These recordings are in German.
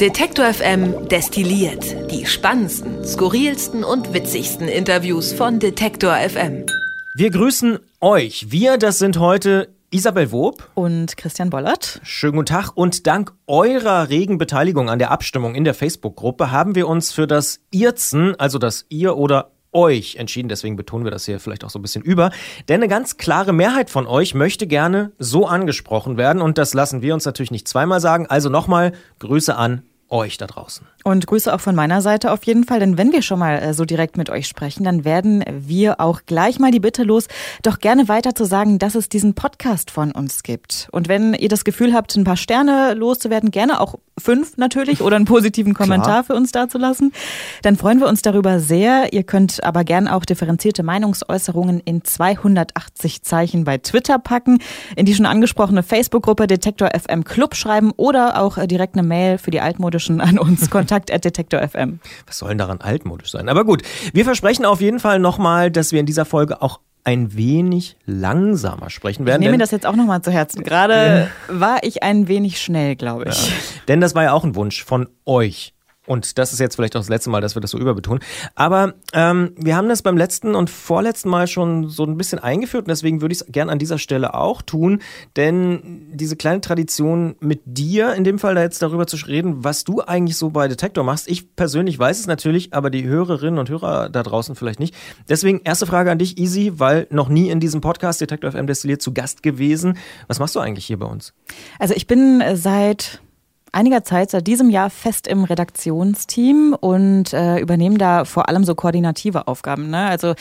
Detektor FM destilliert die spannendsten, skurrilsten und witzigsten Interviews von Detektor FM. Wir grüßen euch. Wir, das sind heute Isabel Wob und Christian Bollert. Schönen guten Tag und dank eurer regen Beteiligung an der Abstimmung in der Facebook-Gruppe haben wir uns für das Irzen, also das ihr oder euch entschieden. Deswegen betonen wir das hier vielleicht auch so ein bisschen über. Denn eine ganz klare Mehrheit von euch möchte gerne so angesprochen werden. Und das lassen wir uns natürlich nicht zweimal sagen. Also nochmal Grüße an euch da draußen. Und Grüße auch von meiner Seite auf jeden Fall, denn wenn wir schon mal äh, so direkt mit euch sprechen, dann werden wir auch gleich mal die Bitte los, doch gerne weiter zu sagen, dass es diesen Podcast von uns gibt. Und wenn ihr das Gefühl habt, ein paar Sterne loszuwerden, gerne auch fünf natürlich oder einen positiven Kommentar für uns dazulassen, dann freuen wir uns darüber sehr. Ihr könnt aber gerne auch differenzierte Meinungsäußerungen in 280 Zeichen bei Twitter packen, in die schon angesprochene Facebook-Gruppe Detektor FM Club schreiben oder auch äh, direkt eine Mail für die altmodischen an uns Kontakt kontakt.detektor.fm. Was soll denn daran altmodisch sein? Aber gut, wir versprechen auf jeden Fall nochmal, dass wir in dieser Folge auch ein wenig langsamer sprechen werden. Ich nehme mir das jetzt auch nochmal zu Herzen. Gerade war ich ein wenig schnell, glaube ich. Ja. Denn das war ja auch ein Wunsch von euch. Und das ist jetzt vielleicht auch das letzte Mal, dass wir das so überbetonen. Aber ähm, wir haben das beim letzten und vorletzten Mal schon so ein bisschen eingeführt und deswegen würde ich es gern an dieser Stelle auch tun. Denn diese kleine Tradition mit dir, in dem Fall da jetzt darüber zu reden, was du eigentlich so bei Detektor machst. Ich persönlich weiß es natürlich, aber die Hörerinnen und Hörer da draußen vielleicht nicht. Deswegen erste Frage an dich, Easy, weil noch nie in diesem Podcast Detektor FM Destilliert zu Gast gewesen. Was machst du eigentlich hier bei uns? Also ich bin seit einiger Zeit, seit diesem Jahr fest im Redaktionsteam und äh, übernehme da vor allem so koordinative Aufgaben. Ne? Also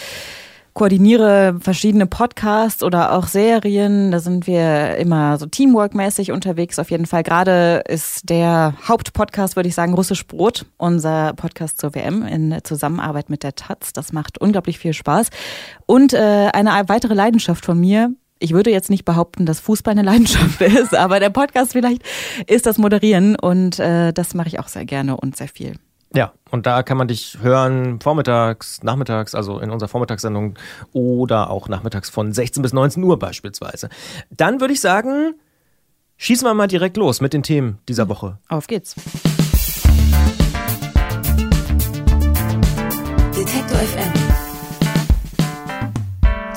koordiniere verschiedene Podcasts oder auch Serien. Da sind wir immer so teamworkmäßig unterwegs. Auf jeden Fall. Gerade ist der Hauptpodcast, würde ich sagen, Russisch Brot, unser Podcast zur WM in Zusammenarbeit mit der Taz. Das macht unglaublich viel Spaß. Und äh, eine weitere Leidenschaft von mir ich würde jetzt nicht behaupten, dass Fußball eine Leidenschaft ist, aber der Podcast vielleicht ist das Moderieren und äh, das mache ich auch sehr gerne und sehr viel. Ja, und da kann man dich hören vormittags, nachmittags, also in unserer Vormittagssendung oder auch nachmittags von 16 bis 19 Uhr beispielsweise. Dann würde ich sagen, schießen wir mal direkt los mit den Themen dieser Woche. Auf geht's. Detektor FM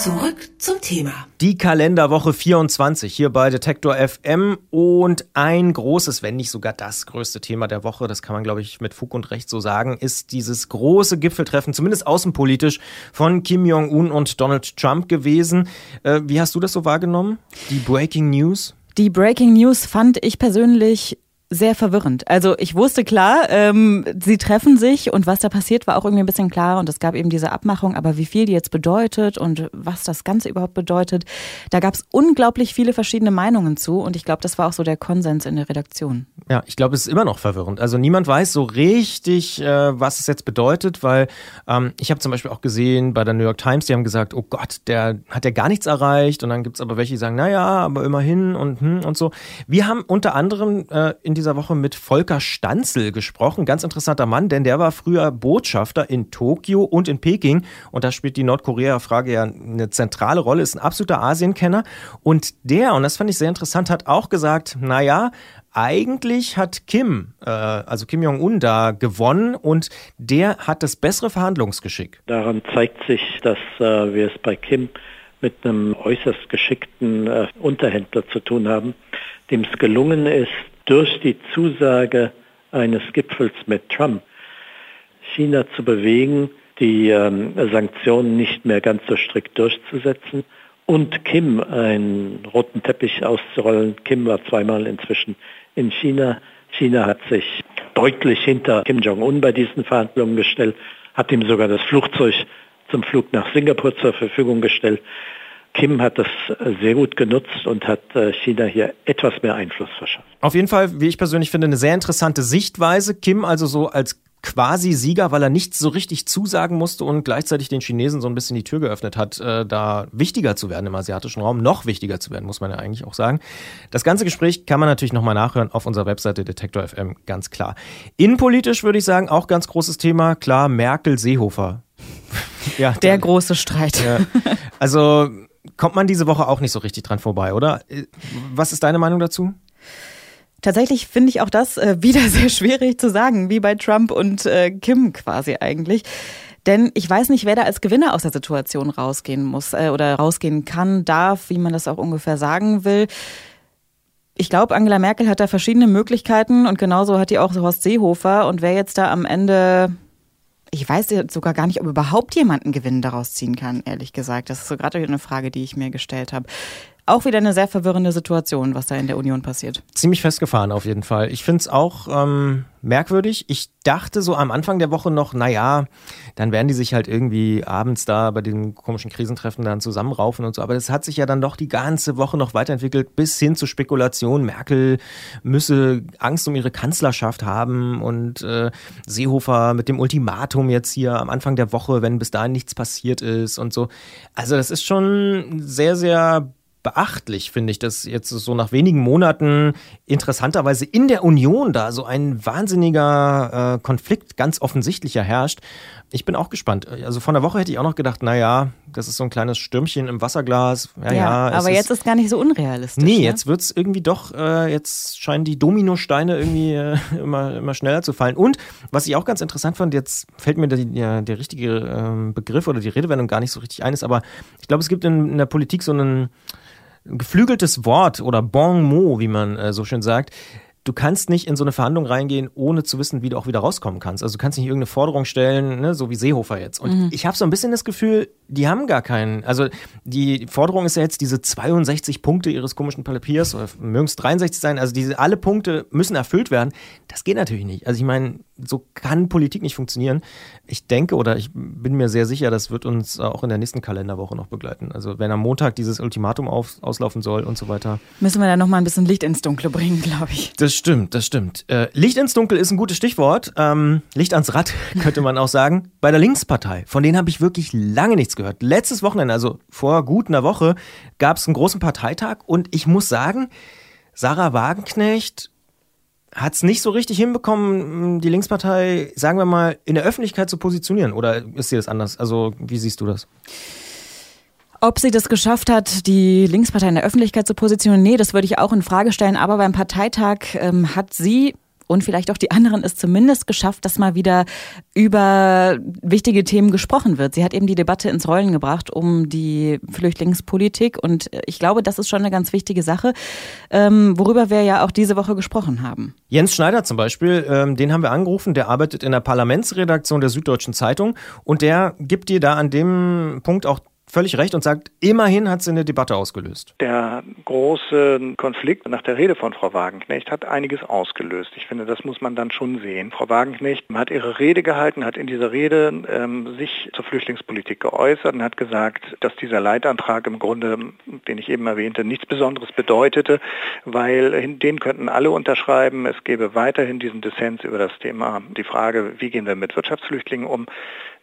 Zurück zum Thema. Die Kalenderwoche 24 hier bei Detektor FM und ein großes, wenn nicht sogar das größte Thema der Woche, das kann man glaube ich mit Fug und Recht so sagen, ist dieses große Gipfeltreffen, zumindest außenpolitisch, von Kim Jong-un und Donald Trump gewesen. Äh, wie hast du das so wahrgenommen? Die Breaking News? Die Breaking News fand ich persönlich sehr verwirrend. Also ich wusste klar, ähm, sie treffen sich und was da passiert, war auch irgendwie ein bisschen klar und es gab eben diese Abmachung, aber wie viel die jetzt bedeutet und was das Ganze überhaupt bedeutet, da gab es unglaublich viele verschiedene Meinungen zu und ich glaube, das war auch so der Konsens in der Redaktion. Ja, ich glaube, es ist immer noch verwirrend. Also niemand weiß so richtig, äh, was es jetzt bedeutet, weil ähm, ich habe zum Beispiel auch gesehen bei der New York Times, die haben gesagt, oh Gott, der hat ja gar nichts erreicht und dann gibt es aber welche, die sagen, naja, aber immerhin und hm und so. Wir haben unter anderem äh, in dieser Woche mit Volker Stanzel gesprochen. Ganz interessanter Mann, denn der war früher Botschafter in Tokio und in Peking. Und da spielt die Nordkorea-Frage ja eine zentrale Rolle, ist ein absoluter Asienkenner. Und der, und das fand ich sehr interessant, hat auch gesagt, naja, eigentlich hat Kim, äh, also Kim Jong-un, da gewonnen und der hat das bessere Verhandlungsgeschick. Daran zeigt sich, dass äh, wir es bei Kim mit einem äußerst geschickten äh, Unterhändler zu tun haben, dem es gelungen ist, durch die Zusage eines Gipfels mit Trump China zu bewegen, die ähm, Sanktionen nicht mehr ganz so strikt durchzusetzen und Kim einen roten Teppich auszurollen. Kim war zweimal inzwischen in China. China hat sich deutlich hinter Kim Jong-un bei diesen Verhandlungen gestellt, hat ihm sogar das Flugzeug zum Flug nach Singapur zur Verfügung gestellt. Kim hat das sehr gut genutzt und hat äh, China hier etwas mehr Einfluss verschafft. Auf jeden Fall, wie ich persönlich finde, eine sehr interessante Sichtweise. Kim also so als quasi Sieger, weil er nichts so richtig zusagen musste und gleichzeitig den Chinesen so ein bisschen die Tür geöffnet hat, äh, da wichtiger zu werden im asiatischen Raum, noch wichtiger zu werden, muss man ja eigentlich auch sagen. Das ganze Gespräch kann man natürlich nochmal nachhören auf unserer Webseite Detektor FM, ganz klar. Innenpolitisch würde ich sagen, auch ganz großes Thema, klar, Merkel-Seehofer. ja, der dann, große Streit. Ja. Also kommt man diese Woche auch nicht so richtig dran vorbei, oder? Was ist deine Meinung dazu? Tatsächlich finde ich auch das äh, wieder sehr schwierig zu sagen, wie bei Trump und äh, Kim quasi eigentlich. Denn ich weiß nicht, wer da als Gewinner aus der Situation rausgehen muss äh, oder rausgehen kann, darf, wie man das auch ungefähr sagen will. Ich glaube, Angela Merkel hat da verschiedene Möglichkeiten und genauso hat die auch Horst Seehofer. Und wer jetzt da am Ende, ich weiß sogar gar nicht, ob überhaupt jemand einen Gewinn daraus ziehen kann, ehrlich gesagt. Das ist so gerade eine Frage, die ich mir gestellt habe auch wieder eine sehr verwirrende Situation, was da in der Union passiert. Ziemlich festgefahren auf jeden Fall. Ich finde es auch ähm, merkwürdig. Ich dachte so am Anfang der Woche noch, naja, dann werden die sich halt irgendwie abends da bei den komischen Krisentreffen dann zusammenraufen und so. Aber das hat sich ja dann doch die ganze Woche noch weiterentwickelt, bis hin zu Spekulationen. Merkel müsse Angst um ihre Kanzlerschaft haben und äh, Seehofer mit dem Ultimatum jetzt hier am Anfang der Woche, wenn bis dahin nichts passiert ist und so. Also das ist schon sehr, sehr beachtlich, finde ich, dass jetzt so nach wenigen Monaten interessanterweise in der Union da so ein wahnsinniger äh, Konflikt ganz offensichtlicher herrscht. Ich bin auch gespannt. Also von der Woche hätte ich auch noch gedacht, naja, das ist so ein kleines Stürmchen im Wasserglas. Ja, ja, ja aber jetzt ist, ist gar nicht so unrealistisch. Nee, ne? jetzt wird es irgendwie doch, äh, jetzt scheinen die Dominosteine irgendwie äh, immer, immer schneller zu fallen. Und was ich auch ganz interessant fand, jetzt fällt mir der, der, der richtige äh, Begriff oder die Redewendung gar nicht so richtig ein, ist, aber ich glaube, es gibt in, in der Politik so einen geflügeltes Wort oder Bon mot, wie man äh, so schön sagt, du kannst nicht in so eine Verhandlung reingehen, ohne zu wissen, wie du auch wieder rauskommen kannst. Also du kannst nicht irgendeine Forderung stellen, ne, so wie Seehofer jetzt. Und mhm. ich habe so ein bisschen das Gefühl, die haben gar keinen. Also die Forderung ist ja jetzt diese 62 Punkte ihres komischen Papiers, oder mögen es 63 sein, also diese alle Punkte müssen erfüllt werden. Das geht natürlich nicht. Also ich meine, so kann Politik nicht funktionieren. Ich denke oder ich bin mir sehr sicher, das wird uns auch in der nächsten Kalenderwoche noch begleiten. Also wenn am Montag dieses Ultimatum auf, auslaufen soll und so weiter. Müssen wir da nochmal ein bisschen Licht ins Dunkle bringen, glaube ich. Das stimmt, das stimmt. Äh, Licht ins Dunkel ist ein gutes Stichwort. Ähm, Licht ans Rad könnte man auch sagen. Bei der Linkspartei, von denen habe ich wirklich lange nichts gehört. Letztes Wochenende, also vor gut einer Woche, gab es einen großen Parteitag und ich muss sagen, Sarah Wagenknecht hat es nicht so richtig hinbekommen, die Linkspartei, sagen wir mal, in der Öffentlichkeit zu positionieren. Oder ist dir das anders? Also, wie siehst du das? Ob sie das geschafft hat, die Linkspartei in der Öffentlichkeit zu positionieren, nee, das würde ich auch in Frage stellen. Aber beim Parteitag ähm, hat sie und vielleicht auch die anderen es zumindest geschafft, dass mal wieder über wichtige Themen gesprochen wird. Sie hat eben die Debatte ins Rollen gebracht um die Flüchtlingspolitik und ich glaube, das ist schon eine ganz wichtige Sache, ähm, worüber wir ja auch diese Woche gesprochen haben. Jens Schneider zum Beispiel, ähm, den haben wir angerufen, der arbeitet in der Parlamentsredaktion der Süddeutschen Zeitung und der gibt dir da an dem Punkt auch völlig recht und sagt, immerhin hat sie eine Debatte ausgelöst. Der große Konflikt nach der Rede von Frau Wagenknecht hat einiges ausgelöst. Ich finde, das muss man dann schon sehen. Frau Wagenknecht hat ihre Rede gehalten, hat in dieser Rede ähm, sich zur Flüchtlingspolitik geäußert und hat gesagt, dass dieser Leitantrag im Grunde, den ich eben erwähnte, nichts Besonderes bedeutete, weil den könnten alle unterschreiben. Es gäbe weiterhin diesen Dissens über das Thema, die Frage, wie gehen wir mit Wirtschaftsflüchtlingen um.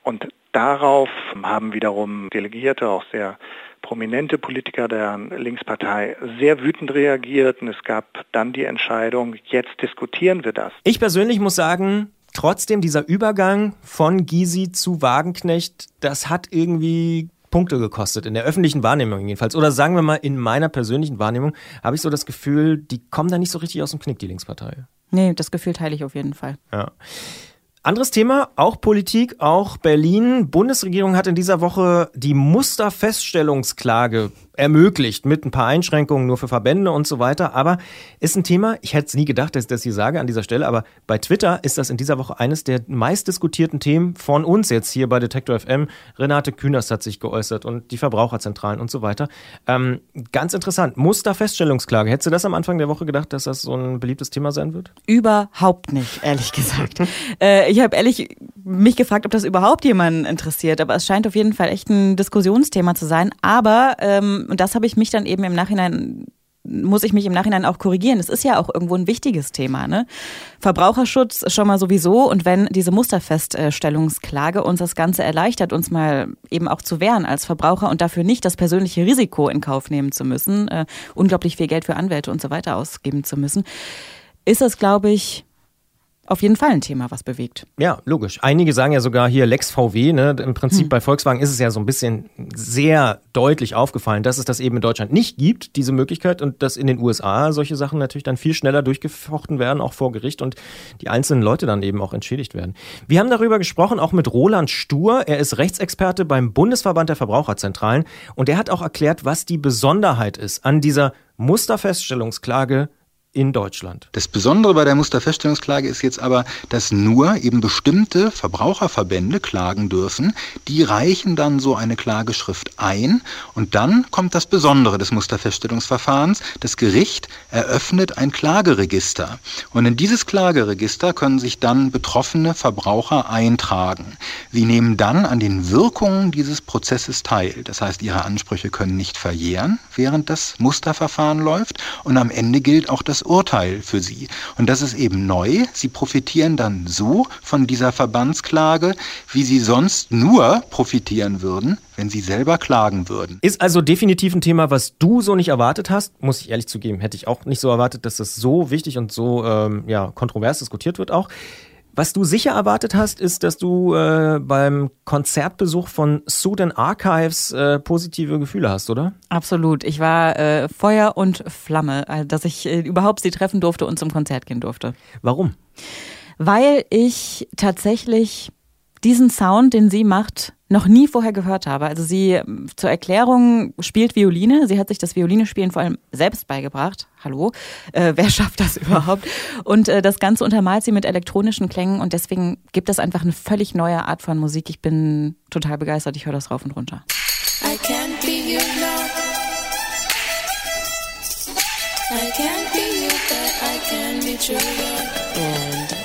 Und darauf haben wiederum Delegierte, auch sehr prominente Politiker der Linkspartei sehr wütend reagiert und es gab dann die Entscheidung, jetzt diskutieren wir das. Ich persönlich muss sagen, trotzdem dieser Übergang von Gysi zu Wagenknecht, das hat irgendwie Punkte gekostet, in der öffentlichen Wahrnehmung jedenfalls. Oder sagen wir mal, in meiner persönlichen Wahrnehmung habe ich so das Gefühl, die kommen da nicht so richtig aus dem Knick, die Linkspartei. Nee, das Gefühl teile ich auf jeden Fall. Ja. Anderes Thema, auch Politik, auch Berlin. Bundesregierung hat in dieser Woche die Musterfeststellungsklage ermöglicht mit ein paar Einschränkungen nur für Verbände und so weiter. Aber ist ein Thema, ich hätte es nie gedacht, dass ich das hier sage an dieser Stelle, aber bei Twitter ist das in dieser Woche eines der meistdiskutierten Themen von uns jetzt hier bei Detektor FM. Renate Künast hat sich geäußert und die Verbraucherzentralen und so weiter. Ähm, ganz interessant, Musterfeststellungsklage. Hättest du das am Anfang der Woche gedacht, dass das so ein beliebtes Thema sein wird? Überhaupt nicht, ehrlich gesagt. äh, ich habe ehrlich mich gefragt, ob das überhaupt jemanden interessiert, aber es scheint auf jeden Fall echt ein Diskussionsthema zu sein. Aber ähm, und das habe ich mich dann eben im Nachhinein muss ich mich im Nachhinein auch korrigieren. Es ist ja auch irgendwo ein wichtiges Thema. Ne? Verbraucherschutz schon mal sowieso. Und wenn diese Musterfeststellungsklage uns das Ganze erleichtert, uns mal eben auch zu wehren als Verbraucher und dafür nicht das persönliche Risiko in Kauf nehmen zu müssen, äh, unglaublich viel Geld für Anwälte und so weiter ausgeben zu müssen, ist es, glaube ich, auf jeden Fall ein Thema, was bewegt. Ja, logisch. Einige sagen ja sogar hier Lex VW. Ne? Im Prinzip hm. bei Volkswagen ist es ja so ein bisschen sehr deutlich aufgefallen, dass es das eben in Deutschland nicht gibt, diese Möglichkeit, und dass in den USA solche Sachen natürlich dann viel schneller durchgefochten werden, auch vor Gericht und die einzelnen Leute dann eben auch entschädigt werden. Wir haben darüber gesprochen, auch mit Roland Stur. Er ist Rechtsexperte beim Bundesverband der Verbraucherzentralen und er hat auch erklärt, was die Besonderheit ist an dieser Musterfeststellungsklage in Deutschland. Das Besondere bei der Musterfeststellungsklage ist jetzt aber, dass nur eben bestimmte Verbraucherverbände klagen dürfen. Die reichen dann so eine Klageschrift ein und dann kommt das Besondere des Musterfeststellungsverfahrens. Das Gericht eröffnet ein Klageregister und in dieses Klageregister können sich dann betroffene Verbraucher eintragen. Sie nehmen dann an den Wirkungen dieses Prozesses teil. Das heißt, ihre Ansprüche können nicht verjähren, während das Musterverfahren läuft und am Ende gilt auch das Urteil für sie. Und das ist eben neu. Sie profitieren dann so von dieser Verbandsklage, wie sie sonst nur profitieren würden, wenn sie selber klagen würden. Ist also definitiv ein Thema, was du so nicht erwartet hast. Muss ich ehrlich zugeben, hätte ich auch nicht so erwartet, dass das so wichtig und so ähm, ja, kontrovers diskutiert wird auch. Was du sicher erwartet hast, ist, dass du äh, beim Konzertbesuch von Sudan Archives äh, positive Gefühle hast, oder? Absolut. Ich war äh, Feuer und Flamme, äh, dass ich äh, überhaupt sie treffen durfte und zum Konzert gehen durfte. Warum? Weil ich tatsächlich diesen Sound, den sie macht, noch nie vorher gehört habe. Also sie ähm, zur Erklärung spielt Violine. Sie hat sich das Violinespielen vor allem selbst beigebracht. Hallo, äh, wer schafft das überhaupt? Und äh, das Ganze untermalt sie mit elektronischen Klängen und deswegen gibt es einfach eine völlig neue Art von Musik. Ich bin total begeistert. Ich höre das rauf und runter. I can't be your love. I can't be you, but I can be true love. And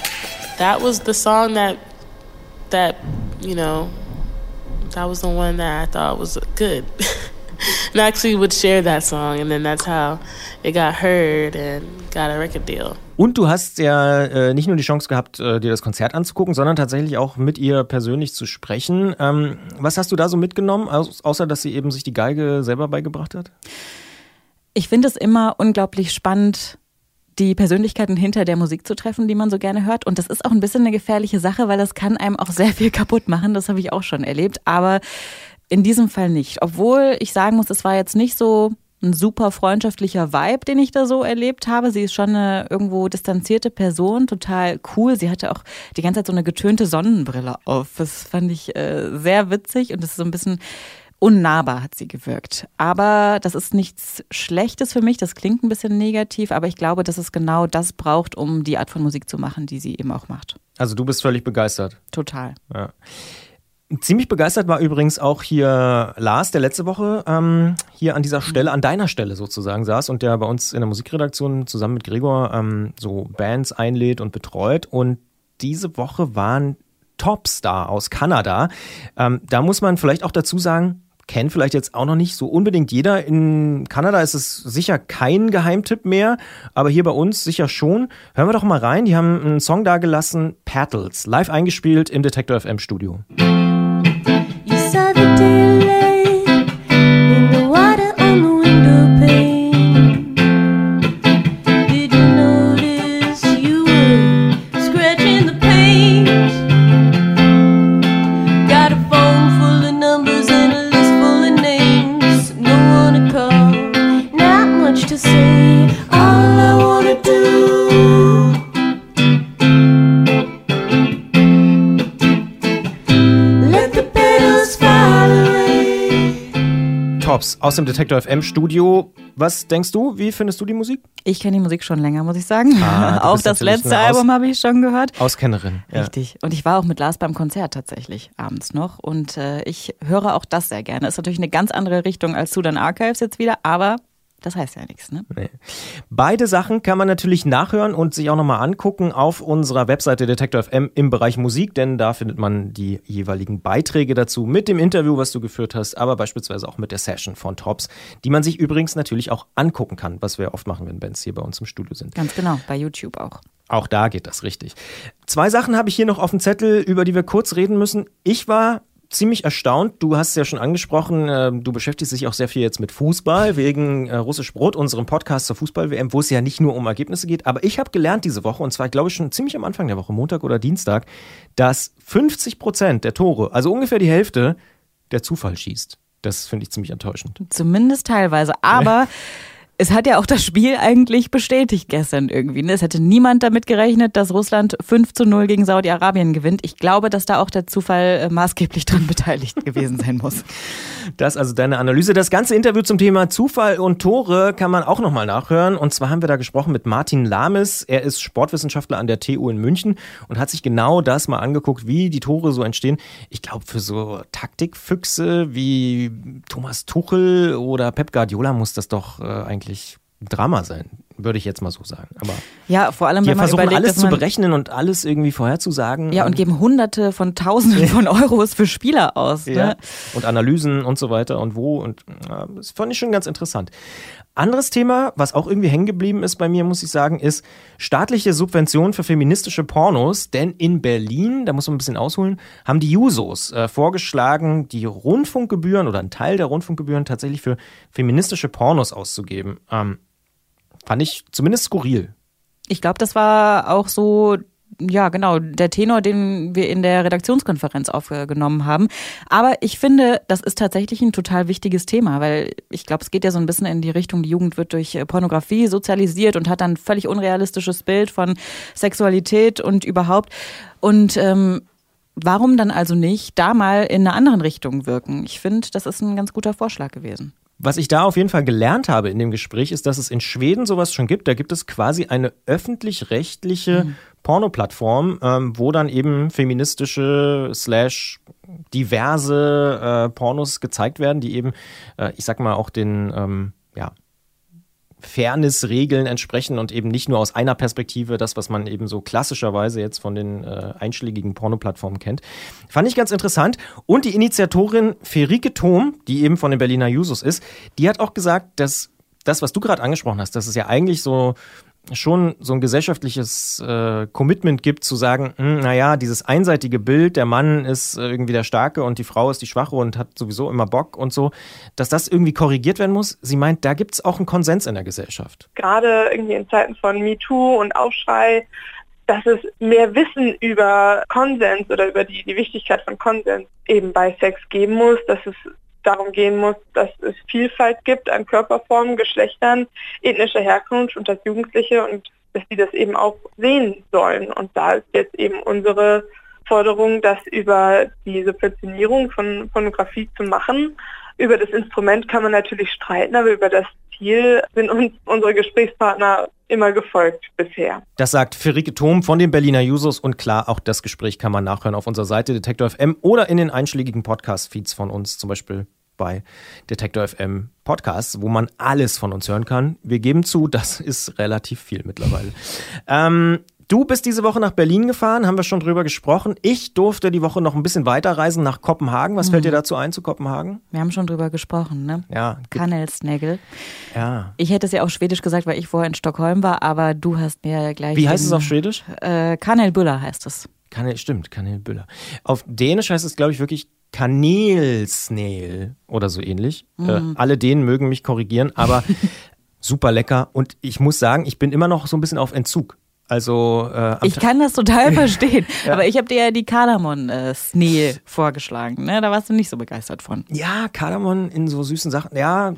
that was the song that that, you know, that was the one that I thought was good. and I actually would share that song, and then that's how it got heard and got a record deal. Und du hast ja äh, nicht nur die Chance gehabt, äh, dir das Konzert anzugucken, sondern tatsächlich auch mit ihr persönlich zu sprechen. Ähm, was hast du da so mitgenommen, außer dass sie eben sich die Geige selber beigebracht hat? Ich finde es immer unglaublich spannend, die Persönlichkeiten hinter der Musik zu treffen, die man so gerne hört. Und das ist auch ein bisschen eine gefährliche Sache, weil das kann einem auch sehr viel kaputt machen. Das habe ich auch schon erlebt. Aber in diesem Fall nicht. Obwohl ich sagen muss, es war jetzt nicht so ein super freundschaftlicher Vibe, den ich da so erlebt habe. Sie ist schon eine irgendwo distanzierte Person, total cool. Sie hatte auch die ganze Zeit so eine getönte Sonnenbrille auf. Das fand ich äh, sehr witzig und das ist so ein bisschen unnahbar hat sie gewirkt. Aber das ist nichts Schlechtes für mich, das klingt ein bisschen negativ, aber ich glaube, dass es genau das braucht, um die Art von Musik zu machen, die sie eben auch macht. Also du bist völlig begeistert. Total. Ja. Ziemlich begeistert war übrigens auch hier Lars, der letzte Woche ähm, hier an dieser Stelle, an deiner Stelle sozusagen saß und der bei uns in der Musikredaktion zusammen mit Gregor ähm, so Bands einlädt und betreut. Und diese Woche waren Topstar aus Kanada. Ähm, da muss man vielleicht auch dazu sagen, kennt vielleicht jetzt auch noch nicht so unbedingt jeder. In Kanada ist es sicher kein Geheimtipp mehr, aber hier bei uns sicher schon. Hören wir doch mal rein. Die haben einen Song dagelassen, Paddles, live eingespielt im Detector FM Studio. Aus dem Detektor FM Studio. Was denkst du? Wie findest du die Musik? Ich kenne die Musik schon länger, muss ich sagen. Ah, auch das letzte Album habe ich schon gehört. Auskennerin. Ja. Richtig. Und ich war auch mit Lars beim Konzert tatsächlich abends noch. Und äh, ich höre auch das sehr gerne. Ist natürlich eine ganz andere Richtung als Sudan Archives jetzt wieder, aber das heißt ja nichts, ne? Nee. Beide Sachen kann man natürlich nachhören und sich auch nochmal angucken auf unserer Webseite Detektor FM im Bereich Musik, denn da findet man die jeweiligen Beiträge dazu mit dem Interview, was du geführt hast, aber beispielsweise auch mit der Session von Tops, die man sich übrigens natürlich auch angucken kann, was wir oft machen, wenn Bands hier bei uns im Studio sind. Ganz genau, bei YouTube auch. Auch da geht das richtig. Zwei Sachen habe ich hier noch auf dem Zettel, über die wir kurz reden müssen. Ich war ziemlich erstaunt. Du hast es ja schon angesprochen, äh, du beschäftigst dich auch sehr viel jetzt mit Fußball wegen äh, Russisch Brot, unserem Podcast zur Fußball-WM, wo es ja nicht nur um Ergebnisse geht. Aber ich habe gelernt diese Woche, und zwar glaube ich schon ziemlich am Anfang der Woche, Montag oder Dienstag, dass 50 Prozent der Tore, also ungefähr die Hälfte, der Zufall schießt. Das finde ich ziemlich enttäuschend. Zumindest teilweise. Aber es hat ja auch das Spiel eigentlich bestätigt gestern irgendwie. Ne? Es hätte niemand damit gerechnet, dass Russland 5 zu 0 gegen Saudi-Arabien gewinnt. Ich glaube, dass da auch der Zufall äh, maßgeblich dran beteiligt gewesen sein muss. Das also deine Analyse. Das ganze Interview zum Thema Zufall und Tore kann man auch nochmal nachhören. Und zwar haben wir da gesprochen mit Martin Lames. Er ist Sportwissenschaftler an der TU in München und hat sich genau das mal angeguckt, wie die Tore so entstehen. Ich glaube, für so Taktikfüchse wie Thomas Tuchel oder Pep Guardiola muss das doch äh, eigentlich Drama sein würde ich jetzt mal so sagen. Aber ja, vor allem, wenn man versuchen überlegt, alles zu berechnen und alles irgendwie vorherzusagen. Ja, und geben Hunderte von Tausenden von Euros für Spieler aus. Ne? Ja. Und Analysen und so weiter und wo. Und ja, das fand ich schon ganz interessant. Anderes Thema, was auch irgendwie hängen geblieben ist bei mir, muss ich sagen, ist staatliche Subventionen für feministische Pornos. Denn in Berlin, da muss man ein bisschen ausholen, haben die Jusos äh, vorgeschlagen, die Rundfunkgebühren oder einen Teil der Rundfunkgebühren tatsächlich für feministische Pornos auszugeben. Ähm, Fand ich zumindest skurril. Ich glaube, das war auch so ja, genau, der Tenor, den wir in der Redaktionskonferenz aufgenommen haben. Aber ich finde, das ist tatsächlich ein total wichtiges Thema, weil ich glaube, es geht ja so ein bisschen in die Richtung, die Jugend wird durch Pornografie sozialisiert und hat dann ein völlig unrealistisches Bild von Sexualität und überhaupt. Und ähm, warum dann also nicht da mal in einer anderen Richtung wirken? Ich finde, das ist ein ganz guter Vorschlag gewesen. Was ich da auf jeden Fall gelernt habe in dem Gespräch, ist, dass es in Schweden sowas schon gibt. Da gibt es quasi eine öffentlich-rechtliche mhm. Pornoplattform, ähm, wo dann eben feministische slash diverse äh, Pornos gezeigt werden, die eben, äh, ich sag mal, auch den ähm, ja, Fairness-Regeln entsprechen und eben nicht nur aus einer Perspektive, das, was man eben so klassischerweise jetzt von den äh, einschlägigen Pornoplattformen kennt. Fand ich ganz interessant. Und die Initiatorin Ferike Thom, die eben von den Berliner Jusos ist, die hat auch gesagt, dass das, was du gerade angesprochen hast, dass es ja eigentlich so schon so ein gesellschaftliches äh, Commitment gibt, zu sagen, hm, naja, dieses einseitige Bild, der Mann ist äh, irgendwie der Starke und die Frau ist die Schwache und hat sowieso immer Bock und so, dass das irgendwie korrigiert werden muss. Sie meint, da gibt es auch einen Konsens in der Gesellschaft. Gerade irgendwie in Zeiten von MeToo und Aufschrei, dass es mehr Wissen über Konsens oder über die, die Wichtigkeit von Konsens eben bei Sex geben muss, dass es darum gehen muss, dass es Vielfalt gibt an Körperformen, Geschlechtern, ethnischer Herkunft und als Jugendliche und dass sie das eben auch sehen sollen. Und da ist jetzt eben unsere Forderung, das über die Subventionierung von Pornografie zu machen. Über das Instrument kann man natürlich streiten, aber über das Ziel sind uns unsere Gesprächspartner immer gefolgt bisher. Das sagt Ferike Thom von den Berliner Jusos und klar, auch das Gespräch kann man nachhören auf unserer Seite Detektor FM oder in den einschlägigen Podcast-Feeds von uns, zum Beispiel bei Detektor FM Podcasts, wo man alles von uns hören kann. Wir geben zu, das ist relativ viel mittlerweile. ähm, Du bist diese Woche nach Berlin gefahren, haben wir schon drüber gesprochen. Ich durfte die Woche noch ein bisschen weiterreisen nach Kopenhagen. Was mhm. fällt dir dazu ein zu Kopenhagen? Wir haben schon drüber gesprochen, ne? Ja. Kanelsnägel. Ja. Ich hätte es ja auf Schwedisch gesagt, weil ich vorher in Stockholm war, aber du hast mir gleich. Wie heißt es auf Schwedisch? Äh, Kanelbüller heißt es. Kanel, stimmt, Kanelbüller. Auf Dänisch heißt es, glaube ich, wirklich Kanelsnägel oder so ähnlich. Äh, mhm. Äh, alle Dänen mögen mich korrigieren, aber super lecker. Und ich muss sagen, ich bin immer noch so ein bisschen auf Entzug. Also äh, ich kann das total verstehen, ja. aber ich habe dir ja die Kardamom-Snee äh, vorgeschlagen. Ne? Da warst du nicht so begeistert von. Ja, Kardamom in so süßen Sachen. Ja,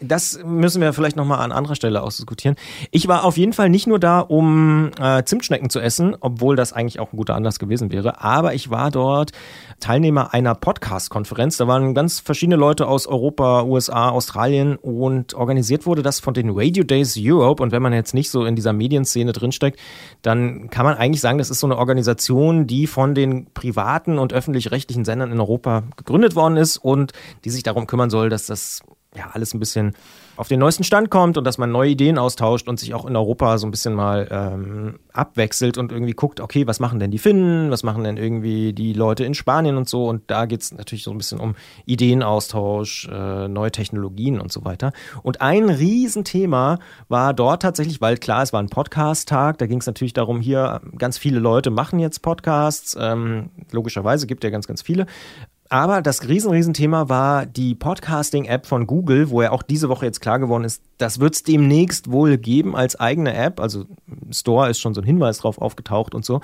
das müssen wir vielleicht nochmal an anderer Stelle ausdiskutieren. Ich war auf jeden Fall nicht nur da, um äh, Zimtschnecken zu essen, obwohl das eigentlich auch ein guter Anlass gewesen wäre. Aber ich war dort Teilnehmer einer Podcast-Konferenz. Da waren ganz verschiedene Leute aus Europa, USA, Australien und organisiert wurde das von den Radio Days Europe. Und wenn man jetzt nicht so in dieser Medienszene drinsteckt, dann kann man eigentlich sagen, das ist so eine Organisation, die von den privaten und öffentlich-rechtlichen Sendern in Europa gegründet worden ist und die sich darum kümmern soll, dass das ja alles ein bisschen auf den neuesten Stand kommt und dass man neue Ideen austauscht und sich auch in Europa so ein bisschen mal ähm, abwechselt und irgendwie guckt, okay, was machen denn die Finnen, was machen denn irgendwie die Leute in Spanien und so. Und da geht es natürlich so ein bisschen um Ideenaustausch, äh, neue Technologien und so weiter. Und ein Riesenthema war dort tatsächlich, weil klar, es war ein Podcast-Tag, da ging es natürlich darum, hier ganz viele Leute machen jetzt Podcasts, ähm, logischerweise gibt ja ganz, ganz viele. Aber das riesen, riesen Thema war die Podcasting-App von Google, wo ja auch diese Woche jetzt klar geworden ist, das wird es demnächst wohl geben als eigene App. Also Store ist schon so ein Hinweis drauf aufgetaucht und so.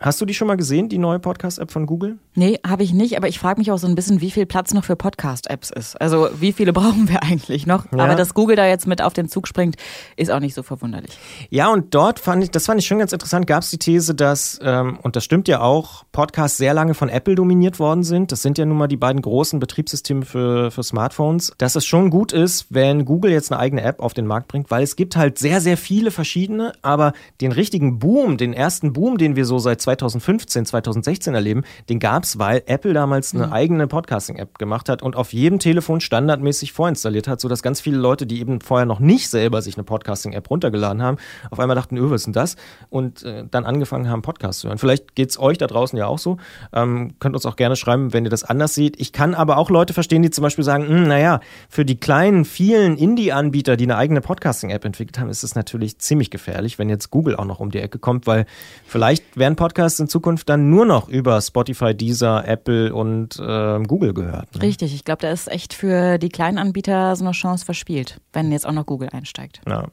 Hast du die schon mal gesehen, die neue Podcast-App von Google? Nee, habe ich nicht, aber ich frage mich auch so ein bisschen, wie viel Platz noch für Podcast-Apps ist. Also wie viele brauchen wir eigentlich noch? Ja. Aber dass Google da jetzt mit auf den Zug springt, ist auch nicht so verwunderlich. Ja, und dort fand ich, das fand ich schon ganz interessant, gab es die These, dass, ähm, und das stimmt ja auch, Podcasts sehr lange von Apple dominiert worden sind. Das sind ja nun mal die beiden großen Betriebssysteme für, für Smartphones. Dass es schon gut ist, wenn Google jetzt eine eigene App auf den Markt bringt, weil es gibt halt sehr, sehr viele verschiedene, aber den richtigen Boom, den ersten Boom, den wir so seit 2015, 2016 erleben, den gab es, weil Apple damals eine mhm. eigene Podcasting-App gemacht hat und auf jedem Telefon standardmäßig vorinstalliert hat, sodass ganz viele Leute, die eben vorher noch nicht selber sich eine Podcasting-App runtergeladen haben, auf einmal dachten, öh, was ist denn das? Und äh, dann angefangen haben, Podcasts zu hören. Vielleicht geht es euch da draußen ja auch so. Ähm, könnt uns auch gerne schreiben, wenn ihr das anders seht. Ich kann aber auch Leute verstehen, die zum Beispiel sagen, hm, naja, für die kleinen, vielen Indie-Anbieter, die eine eigene Podcasting-App entwickelt haben, ist es natürlich ziemlich gefährlich, wenn jetzt Google auch noch um die Ecke kommt, weil vielleicht werden Podcasts in Zukunft dann nur noch über Spotify, Deezer, Apple und äh, Google gehört. Ne? Richtig, ich glaube, da ist echt für die kleinen Anbieter so eine Chance verspielt, wenn jetzt auch noch Google einsteigt. Ja.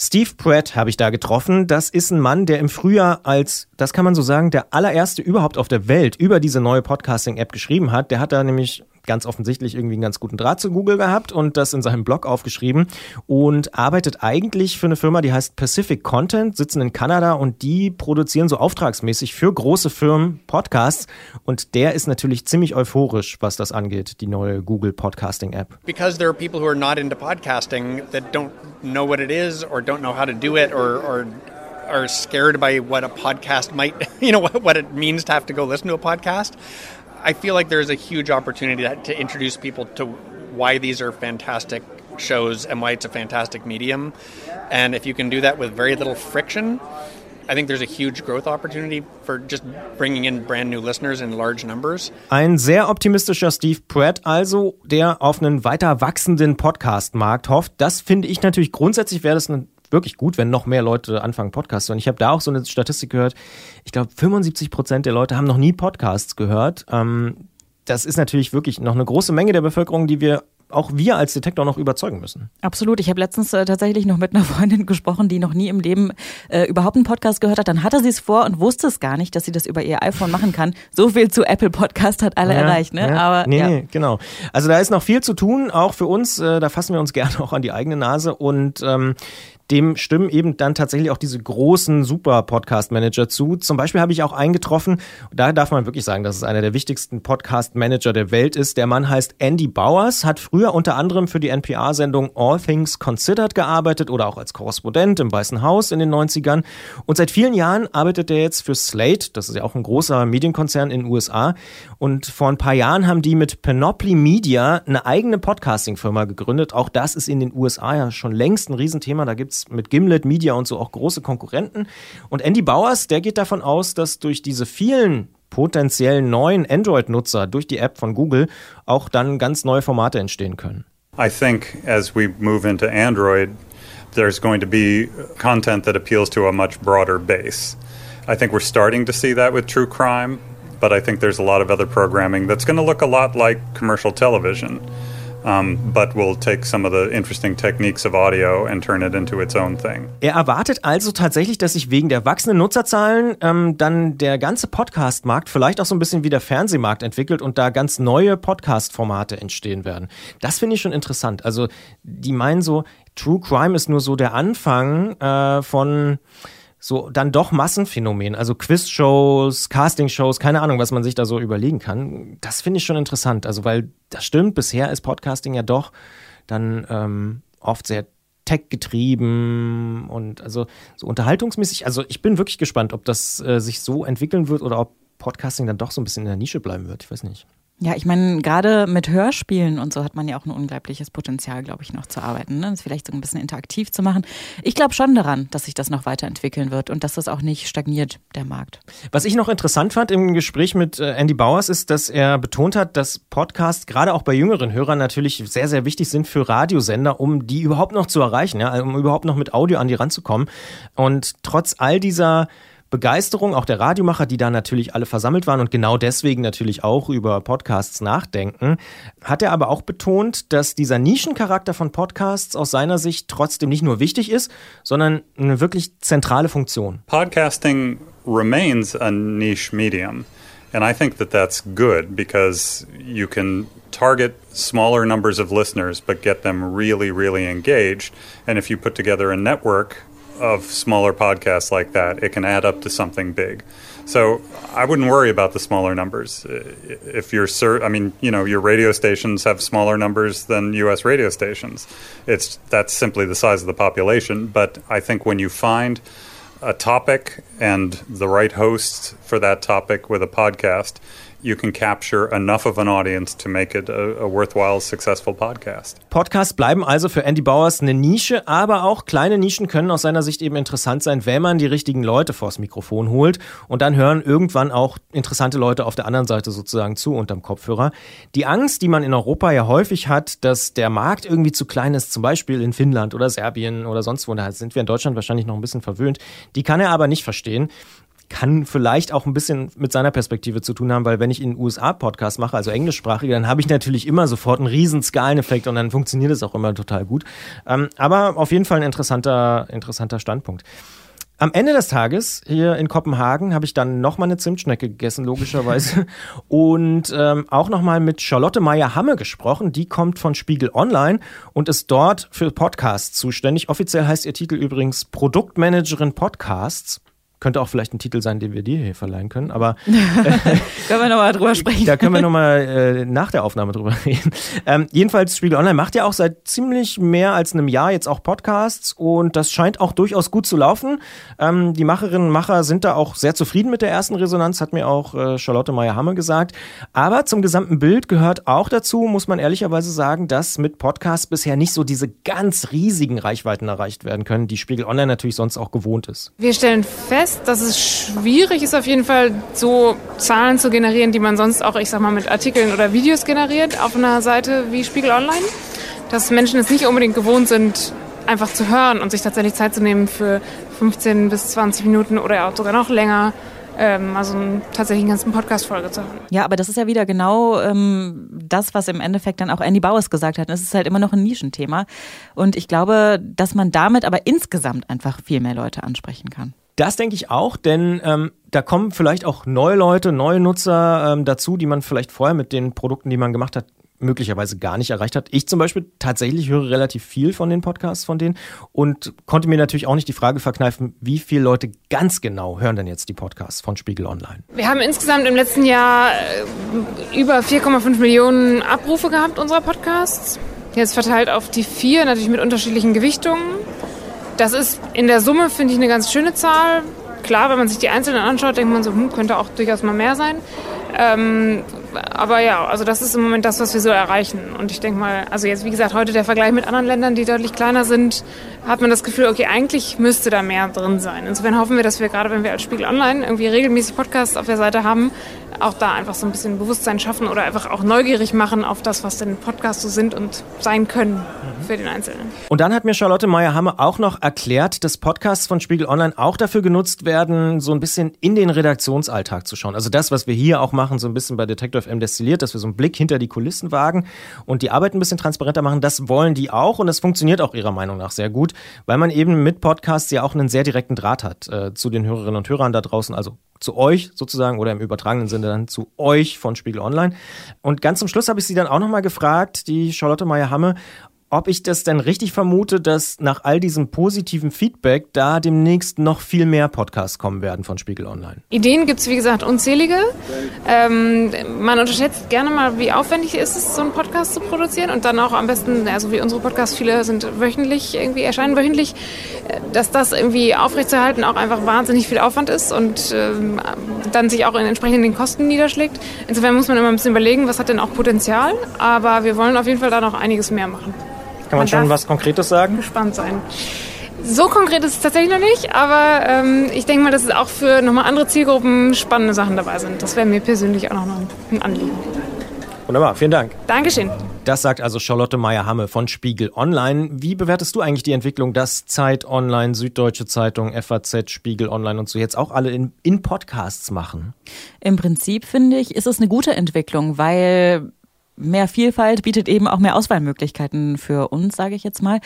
Steve Pratt habe ich da getroffen. Das ist ein Mann, der im Frühjahr als, das kann man so sagen, der allererste überhaupt auf der Welt über diese neue Podcasting-App geschrieben hat. Der hat da nämlich ganz offensichtlich irgendwie einen ganz guten Draht zu Google gehabt und das in seinem Blog aufgeschrieben und arbeitet eigentlich für eine Firma, die heißt Pacific Content, sitzen in Kanada und die produzieren so auftragsmäßig für große Firmen Podcasts und der ist natürlich ziemlich euphorisch, was das angeht, die neue Google Podcasting App. Because there are people who are not into podcasting that don't know what it is or don't know how to do it or, or are scared by what a podcast might, you know, what, what it means to have to go listen to a podcast. I feel like there's a huge opportunity to introduce people to why these are fantastic shows and why it's a fantastic medium. And if you can do that with very little friction, I think there's a huge growth opportunity for just bringing in brand new listeners in large numbers. Ein sehr optimistischer Steve Pratt also, der auf einen weiter wachsenden Podcast-Markt hofft. Das finde ich natürlich grundsätzlich wäre das eine wirklich gut, wenn noch mehr Leute anfangen, Podcasts zu hören. Ich habe da auch so eine Statistik gehört. Ich glaube, 75 Prozent der Leute haben noch nie Podcasts gehört. Ähm, das ist natürlich wirklich noch eine große Menge der Bevölkerung, die wir auch wir als Detektor noch überzeugen müssen. Absolut. Ich habe letztens äh, tatsächlich noch mit einer Freundin gesprochen, die noch nie im Leben äh, überhaupt einen Podcast gehört hat. Dann hatte sie es vor und wusste es gar nicht, dass sie das über ihr iPhone machen kann. So viel zu Apple Podcast hat alle ja, erreicht. Ne? Ja. Aber, nee, ja. nee, genau. Also da ist noch viel zu tun, auch für uns. Äh, da fassen wir uns gerne auch an die eigene Nase. Und ähm, dem stimmen eben dann tatsächlich auch diese großen Super-Podcast-Manager zu. Zum Beispiel habe ich auch eingetroffen, da darf man wirklich sagen, dass es einer der wichtigsten Podcast-Manager der Welt ist. Der Mann heißt Andy Bowers, hat früher unter anderem für die NPR-Sendung All Things Considered gearbeitet oder auch als Korrespondent im Weißen Haus in den 90ern. Und seit vielen Jahren arbeitet er jetzt für Slate, das ist ja auch ein großer Medienkonzern in den USA. Und vor ein paar Jahren haben die mit Panoply Media eine eigene Podcasting-Firma gegründet. Auch das ist in den USA ja schon längst ein Riesenthema. Da gibt es mit Gimlet Media und so auch große Konkurrenten. Und Andy Bowers, der geht davon aus, dass durch diese vielen potenziellen neuen Android-Nutzer durch die App von Google auch dann ganz neue Formate entstehen können. I think as we move into Android, there's going to be content that appeals to a much broader base. I think we're starting to see that with true crime, but I think there's a lot of other programming that's going to look a lot like commercial television. Um, but will take some of the interesting techniques of audio and turn it into its own thing. Er erwartet also tatsächlich, dass sich wegen der wachsenden Nutzerzahlen ähm, dann der ganze Podcast-Markt vielleicht auch so ein bisschen wie der Fernsehmarkt entwickelt und da ganz neue Podcast-Formate entstehen werden. Das finde ich schon interessant. Also die meinen so, True Crime ist nur so der Anfang äh, von so dann doch Massenphänomen, also Quizshows, Castingshows, keine Ahnung, was man sich da so überlegen kann. Das finde ich schon interessant, also weil das stimmt, bisher ist Podcasting ja doch dann ähm, oft sehr tech-getrieben und also so unterhaltungsmäßig. Also ich bin wirklich gespannt, ob das äh, sich so entwickeln wird oder ob Podcasting dann doch so ein bisschen in der Nische bleiben wird. Ich weiß nicht. Ja, ich meine, gerade mit Hörspielen und so hat man ja auch ein unglaubliches Potenzial, glaube ich, noch zu arbeiten. Ne? Das vielleicht so ein bisschen interaktiv zu machen. Ich glaube schon daran, dass sich das noch weiterentwickeln wird und dass das auch nicht stagniert, der Markt. Was ich noch interessant fand im Gespräch mit äh, Andy Bowers ist, dass er betont hat, dass Podcasts gerade auch bei jüngeren Hörern natürlich sehr, sehr wichtig sind für Radiosender, um die überhaupt noch zu erreichen, ja, um überhaupt noch mit Audio an die ranzukommen. Und trotz all dieser Begeisterung auch der Radiomacher, die da natürlich alle versammelt waren und genau deswegen natürlich auch über Podcasts nachdenken, hat er aber auch betont, dass dieser Nischencharakter von Podcasts aus seiner Sicht trotzdem nicht nur wichtig ist, sondern eine wirklich zentrale Funktion. Podcasting remains a niche medium. And I think that that's good because you can target smaller numbers of listeners but get them really, really engaged. And if you put together a network of smaller podcasts like that, it can add up to something big. So I wouldn't worry about the smaller numbers. If you're, I mean, you know, your radio stations have smaller numbers than U.S. radio stations. It's that's simply the size of the population. But I think when you find a topic and the right host for that topic with a podcast, you can capture enough of an audience to make it a, a worthwhile, successful podcast. Podcasts bleiben also für Andy Bowers eine Nische, aber auch kleine Nischen können aus seiner Sicht eben interessant sein, wenn man die richtigen Leute vors Mikrofon holt und dann hören irgendwann auch interessante Leute auf der anderen Seite sozusagen zu unterm Kopfhörer. Die Angst, die man in Europa ja häufig hat, dass der Markt irgendwie zu klein ist, zum Beispiel in Finnland oder Serbien oder sonst wo, da sind wir in Deutschland wahrscheinlich noch ein bisschen verwöhnt, die kann er aber nicht verstehen kann vielleicht auch ein bisschen mit seiner Perspektive zu tun haben, weil wenn ich in USA Podcast mache, also englischsprachige, dann habe ich natürlich immer sofort einen riesen Skaleneffekt und dann funktioniert es auch immer total gut. Ähm, aber auf jeden Fall ein interessanter, interessanter Standpunkt. Am Ende des Tages hier in Kopenhagen habe ich dann nochmal eine Zimtschnecke gegessen, logischerweise. und ähm, auch nochmal mit Charlotte Meyer-Hamme gesprochen. Die kommt von Spiegel Online und ist dort für Podcasts zuständig. Offiziell heißt ihr Titel übrigens Produktmanagerin Podcasts. Könnte auch vielleicht ein Titel sein, den wir dir hier verleihen können, aber können wir nochmal drüber sprechen. Da können wir nochmal äh, nach der Aufnahme drüber reden. Ähm, jedenfalls, Spiegel Online macht ja auch seit ziemlich mehr als einem Jahr jetzt auch Podcasts und das scheint auch durchaus gut zu laufen. Ähm, die Macherinnen und Macher sind da auch sehr zufrieden mit der ersten Resonanz, hat mir auch äh, Charlotte Meyer-Hamme gesagt. Aber zum gesamten Bild gehört auch dazu, muss man ehrlicherweise sagen, dass mit Podcasts bisher nicht so diese ganz riesigen Reichweiten erreicht werden können, die Spiegel Online natürlich sonst auch gewohnt ist. Wir stellen fest, fest, dass es schwierig ist, auf jeden Fall so Zahlen zu generieren, die man sonst auch, ich sag mal, mit Artikeln oder Videos generiert auf einer Seite wie Spiegel Online. Dass Menschen es nicht unbedingt gewohnt sind, einfach zu hören und sich tatsächlich Zeit zu nehmen für 15 bis 20 Minuten oder auch sogar noch länger ähm, also tatsächlich einen ganzen Podcast-Folge zu hören. Ja, aber das ist ja wieder genau ähm, das, was im Endeffekt dann auch Andy Bowers gesagt hat. Es ist halt immer noch ein Nischenthema. Und ich glaube, dass man damit aber insgesamt einfach viel mehr Leute ansprechen kann. Das denke ich auch, denn ähm, da kommen vielleicht auch neue Leute, neue Nutzer ähm, dazu, die man vielleicht vorher mit den Produkten, die man gemacht hat, möglicherweise gar nicht erreicht hat. Ich zum Beispiel tatsächlich höre relativ viel von den Podcasts von denen und konnte mir natürlich auch nicht die Frage verkneifen, wie viele Leute ganz genau hören denn jetzt die Podcasts von Spiegel Online? Wir haben insgesamt im letzten Jahr äh, über 4,5 Millionen Abrufe gehabt unserer Podcasts. Jetzt verteilt auf die vier, natürlich mit unterschiedlichen Gewichtungen. Das ist in der Summe, finde ich, eine ganz schöne Zahl. Klar, wenn man sich die einzelnen anschaut, denkt man so, hm, könnte auch durchaus mal mehr sein. Ähm, aber ja, also das ist im Moment das, was wir so erreichen. Und ich denke mal, also jetzt wie gesagt, heute der Vergleich mit anderen Ländern, die deutlich kleiner sind, hat man das Gefühl, okay, eigentlich müsste da mehr drin sein. Insofern hoffen wir, dass wir gerade, wenn wir als Spiegel Online irgendwie regelmäßig Podcasts auf der Seite haben, auch da einfach so ein bisschen Bewusstsein schaffen oder einfach auch neugierig machen auf das, was denn Podcasts so sind und sein können mhm. für den Einzelnen. Und dann hat mir Charlotte Meyer-Hamme auch noch erklärt, dass Podcasts von Spiegel Online auch dafür genutzt werden, so ein bisschen in den Redaktionsalltag zu schauen. Also das, was wir hier auch machen, so ein bisschen bei Detektor FM destilliert, dass wir so einen Blick hinter die Kulissen wagen und die Arbeit ein bisschen transparenter machen, das wollen die auch und das funktioniert auch ihrer Meinung nach sehr gut, weil man eben mit Podcasts ja auch einen sehr direkten Draht hat äh, zu den Hörerinnen und Hörern da draußen, also zu euch sozusagen oder im übertragenen Sinne dann zu euch von Spiegel Online. Und ganz zum Schluss habe ich sie dann auch nochmal gefragt, die Charlotte Meyer-Hamme, ob ich das denn richtig vermute, dass nach all diesem positiven Feedback da demnächst noch viel mehr Podcasts kommen werden von Spiegel Online. Ideen gibt es, wie gesagt, unzählige. Ähm, man unterschätzt gerne mal, wie aufwendig ist es, so einen Podcast zu produzieren und dann auch am besten, also wie unsere Podcasts, viele sind wöchentlich, irgendwie erscheinen wöchentlich, äh, dass das irgendwie aufrechtzuerhalten auch einfach wahnsinnig viel Aufwand ist und ähm, dann sich auch in entsprechenden Kosten niederschlägt. Insofern muss man immer ein bisschen überlegen, was hat denn auch Potenzial, aber wir wollen auf jeden Fall da noch einiges mehr machen. Kann man, man schon was Konkretes sagen? Gespannt sein. So konkret ist es tatsächlich noch nicht, aber ähm, ich denke mal, dass es auch für nochmal andere Zielgruppen spannende Sachen dabei sind. Das wäre mir persönlich auch noch ein Anliegen. Wunderbar, vielen Dank. Dankeschön. Das sagt also Charlotte Meyer-Hamme von Spiegel Online. Wie bewertest du eigentlich die Entwicklung, dass Zeit Online, Süddeutsche Zeitung, FAZ, Spiegel Online und so jetzt auch alle in, in Podcasts machen? Im Prinzip finde ich, ist es eine gute Entwicklung, weil mehr Vielfalt bietet eben auch mehr Auswahlmöglichkeiten für uns, sage ich jetzt mal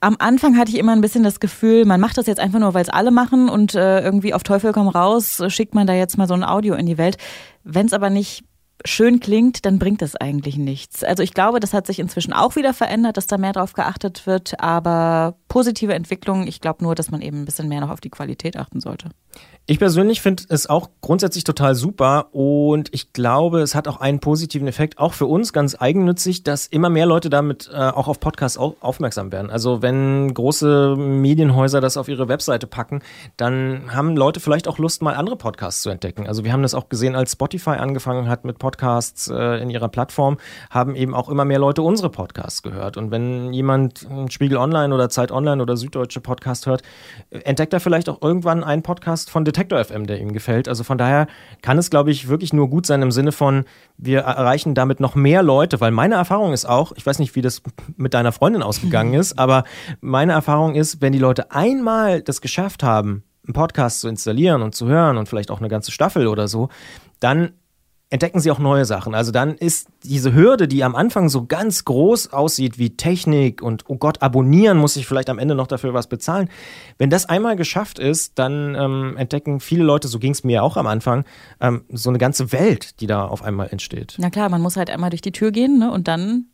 am Anfang hatte ich immer ein bisschen das Gefühl, man macht das jetzt einfach nur, weil es alle machen und äh, irgendwie auf Teufel komm raus, schickt man da jetzt mal so ein Audio in die Welt. Wenn es aber nicht schön klingt, dann bringt das eigentlich nichts. Also ich glaube, das hat sich inzwischen auch wieder verändert, dass da mehr drauf geachtet wird, aber positive Entwicklung, ich glaube nur, dass man eben ein bisschen mehr noch auf die Qualität achten sollte. Ich persönlich finde es auch grundsätzlich total super und ich glaube, es hat auch einen positiven Effekt, auch für uns ganz eigennützig, dass immer mehr Leute damit äh, auch auf Podcasts au aufmerksam werden. Also wenn große Medienhäuser das auf ihre Webseite packen, dann haben Leute vielleicht auch Lust, mal andere Podcasts zu entdecken. Also wir haben das auch gesehen, als Spotify angefangen hat mit Podcasts äh, in ihrer Plattform, haben eben auch immer mehr Leute unsere Podcasts gehört. Und wenn jemand Spiegel Online oder Zeit Online oder Süddeutsche Podcast hört, entdeckt er vielleicht auch irgendwann einen Podcast von Detektor FM, der ihm gefällt. Also von daher kann es, glaube ich, wirklich nur gut sein im Sinne von, wir erreichen damit noch mehr Leute, weil meine Erfahrung ist auch, ich weiß nicht, wie das mit deiner Freundin ausgegangen ist, aber meine Erfahrung ist, wenn die Leute einmal das geschafft haben, einen Podcast zu installieren und zu hören und vielleicht auch eine ganze Staffel oder so, dann entdecken sie auch neue Sachen. Also dann ist diese Hürde, die am Anfang so ganz groß aussieht wie Technik und oh Gott, abonnieren muss ich vielleicht am Ende noch dafür was bezahlen. Wenn das einmal geschafft ist, dann ähm, entdecken viele Leute, so ging es mir auch am Anfang, ähm, so eine ganze Welt, die da auf einmal entsteht. Na klar, man muss halt einmal durch die Tür gehen ne, und dann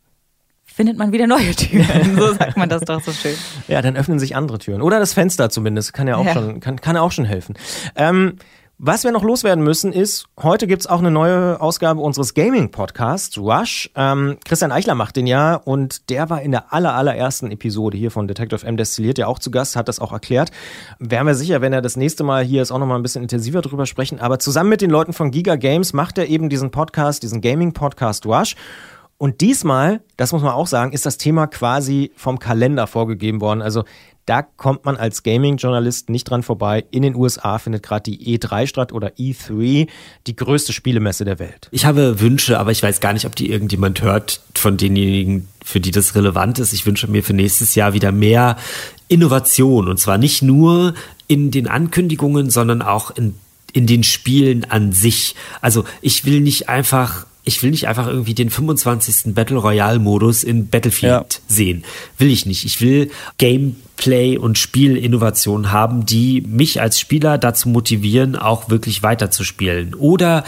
findet man wieder neue Türen. So sagt man das doch so schön. Ja, dann öffnen sich andere Türen. Oder das Fenster zumindest, kann ja auch ja. schon, kann, kann auch schon helfen. Ähm, was wir noch loswerden müssen ist, heute gibt's auch eine neue Ausgabe unseres Gaming-Podcasts, Rush. Ähm, Christian Eichler macht den ja und der war in der aller, allerersten Episode hier von Detective M Destilliert ja auch zu Gast, hat das auch erklärt. Wären wir sicher, wenn er das nächste Mal hier ist, auch nochmal ein bisschen intensiver drüber sprechen. Aber zusammen mit den Leuten von Giga Games macht er eben diesen Podcast, diesen Gaming-Podcast Rush. Und diesmal, das muss man auch sagen, ist das Thema quasi vom Kalender vorgegeben worden. Also da kommt man als Gaming-Journalist nicht dran vorbei. In den USA findet gerade die E3 statt oder E3, die größte Spielemesse der Welt. Ich habe Wünsche, aber ich weiß gar nicht, ob die irgendjemand hört von denjenigen, für die das relevant ist. Ich wünsche mir für nächstes Jahr wieder mehr Innovation und zwar nicht nur in den Ankündigungen, sondern auch in, in den Spielen an sich. Also ich will nicht einfach ich will nicht einfach irgendwie den 25. Battle Royale Modus in Battlefield ja. sehen. Will ich nicht. Ich will Gameplay und Spielinnovation haben, die mich als Spieler dazu motivieren, auch wirklich weiterzuspielen. Oder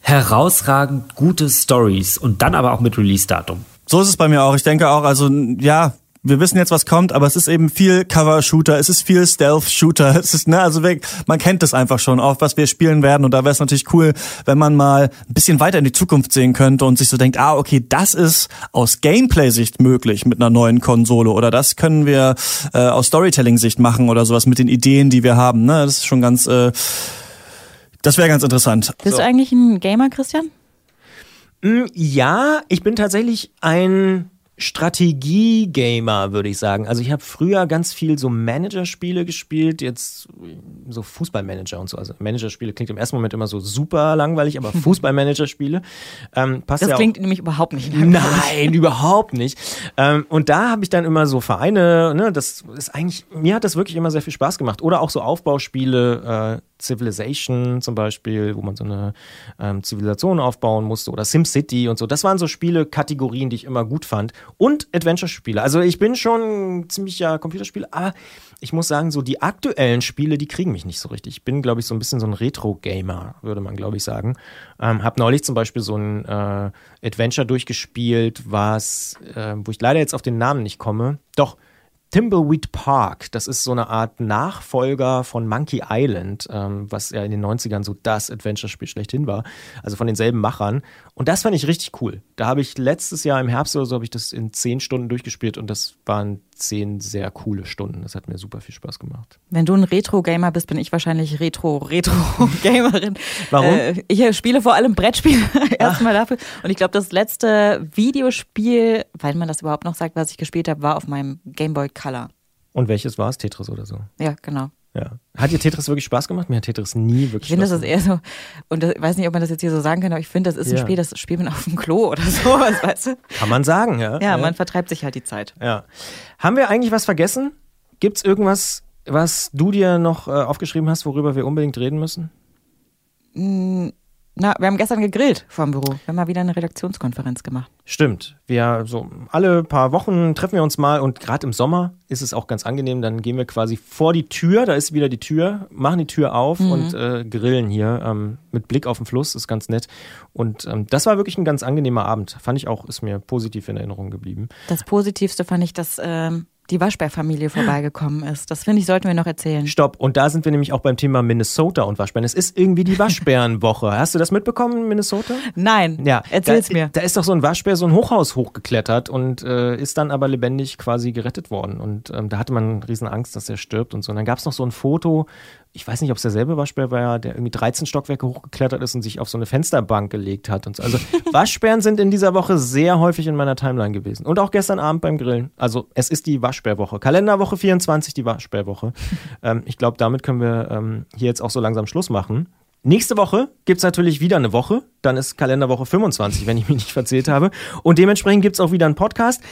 herausragend gute Stories und dann aber auch mit Release-Datum. So ist es bei mir auch. Ich denke auch, also ja, wir wissen jetzt, was kommt, aber es ist eben viel Cover-Shooter, es ist viel Stealth-Shooter, es ist, ne, also man kennt das einfach schon, auch was wir spielen werden und da wäre es natürlich cool, wenn man mal ein bisschen weiter in die Zukunft sehen könnte und sich so denkt, ah, okay, das ist aus Gameplay-Sicht möglich mit einer neuen Konsole oder das können wir äh, aus Storytelling-Sicht machen oder sowas mit den Ideen, die wir haben, ne, das ist schon ganz, äh, das wäre ganz interessant. Bist so. du eigentlich ein Gamer, Christian? Mm, ja, ich bin tatsächlich ein Strategie-Gamer, würde ich sagen. Also ich habe früher ganz viel so Managerspiele gespielt, jetzt so Fußballmanager und so. Also Managerspiele klingt im ersten Moment immer so super langweilig, aber Fußballmanagerspiele ähm, passt Das ja klingt nämlich überhaupt nicht langweilig. Nein, überhaupt nicht. Ähm, und da habe ich dann immer so Vereine, ne, das ist eigentlich, mir hat das wirklich immer sehr viel Spaß gemacht. Oder auch so Aufbauspiele, äh, Civilization zum Beispiel, wo man so eine ähm, Zivilisation aufbauen musste oder SimCity und so. Das waren so Spiele-Kategorien, die ich immer gut fand. Und Adventure-Spiele. Also ich bin schon ziemlicher Computerspieler, aber ich muss sagen, so die aktuellen Spiele, die kriegen mich nicht so richtig. Ich bin, glaube ich, so ein bisschen so ein Retro-Gamer, würde man, glaube ich, sagen. Ähm, hab neulich zum Beispiel so ein äh, Adventure durchgespielt, was, äh, wo ich leider jetzt auf den Namen nicht komme. Doch, Thimbleweed Park, das ist so eine Art Nachfolger von Monkey Island, ähm, was ja in den 90ern so das Adventure-Spiel schlechthin war. Also von denselben Machern. Und das fand ich richtig cool. Da habe ich letztes Jahr im Herbst oder so habe ich das in zehn Stunden durchgespielt und das waren zehn sehr coole Stunden. Das hat mir super viel Spaß gemacht. Wenn du ein Retro-Gamer bist, bin ich wahrscheinlich Retro-Retro-Gamerin. Warum? Äh, ich spiele vor allem Brettspiele erstmal dafür. Und ich glaube, das letzte Videospiel, weil man das überhaupt noch sagt, was ich gespielt habe, war auf meinem Game Boy Color. Und welches war es? Tetris oder so? Ja, genau. Ja. Hat dir Tetris wirklich Spaß gemacht? Mir hat Tetris nie wirklich Ich finde, das ist eher so, und ich weiß nicht, ob man das jetzt hier so sagen kann, aber ich finde, das ist ein Ja. Spiel, das spielt man auf dem Klo oder sowas, weißt du? Kann man sagen, ja. Ja, man vertreibt sich halt die Zeit. Ja. Haben wir eigentlich was vergessen? Gibt es irgendwas, was du dir noch äh, aufgeschrieben hast, worüber wir unbedingt reden müssen? Na, wir haben gestern gegrillt vor dem Büro. Wir haben mal wieder eine Redaktionskonferenz gemacht. Stimmt. Wir so alle paar Wochen treffen wir uns mal und gerade im Sommer ist es auch ganz angenehm. Dann gehen wir quasi vor die Tür, da ist wieder die Tür, machen die Tür auf Mhm. und äh, grillen hier ähm, mit Blick auf den Fluss, ist ganz nett. Und ähm, das war wirklich ein ganz angenehmer Abend. Fand ich auch, ist mir positiv in Erinnerung geblieben. Das Positivste fand ich, dass ähm, die Waschbärfamilie vorbeigekommen ist. Das finde ich, sollten wir noch erzählen. Stopp. Und da sind wir nämlich auch beim Thema Minnesota und Waschbären. Es ist irgendwie die Waschbärenwoche. Hast du das mitbekommen in Minnesota? Nein. Ja, Erzähl's da, mir. Da ist doch so ein Waschbär so ein Hochhaus hochgeklettert und äh, ist dann aber lebendig quasi gerettet worden. Und ähm, da hatte man riesen Angst, dass er stirbt und so. Und dann gab es noch so ein Foto, ich weiß nicht, ob es derselbe Waschbär war, der irgendwie 13 Stockwerke hochgeklettert ist und sich auf so eine Fensterbank gelegt hat. Und so. Also Waschbären sind in dieser Woche sehr häufig in meiner Timeline gewesen. Und auch gestern Abend beim Grillen. Also es ist die Waschbärwoche. Kalenderwoche 24, die Waschbärwoche. ähm, ich glaube, damit können wir ähm, hier jetzt auch so langsam Schluss machen. Nächste Woche gibt es natürlich wieder eine Woche. Dann ist Kalenderwoche 25, wenn ich mich nicht verzählt habe. Und dementsprechend gibt es auch wieder einen Podcast.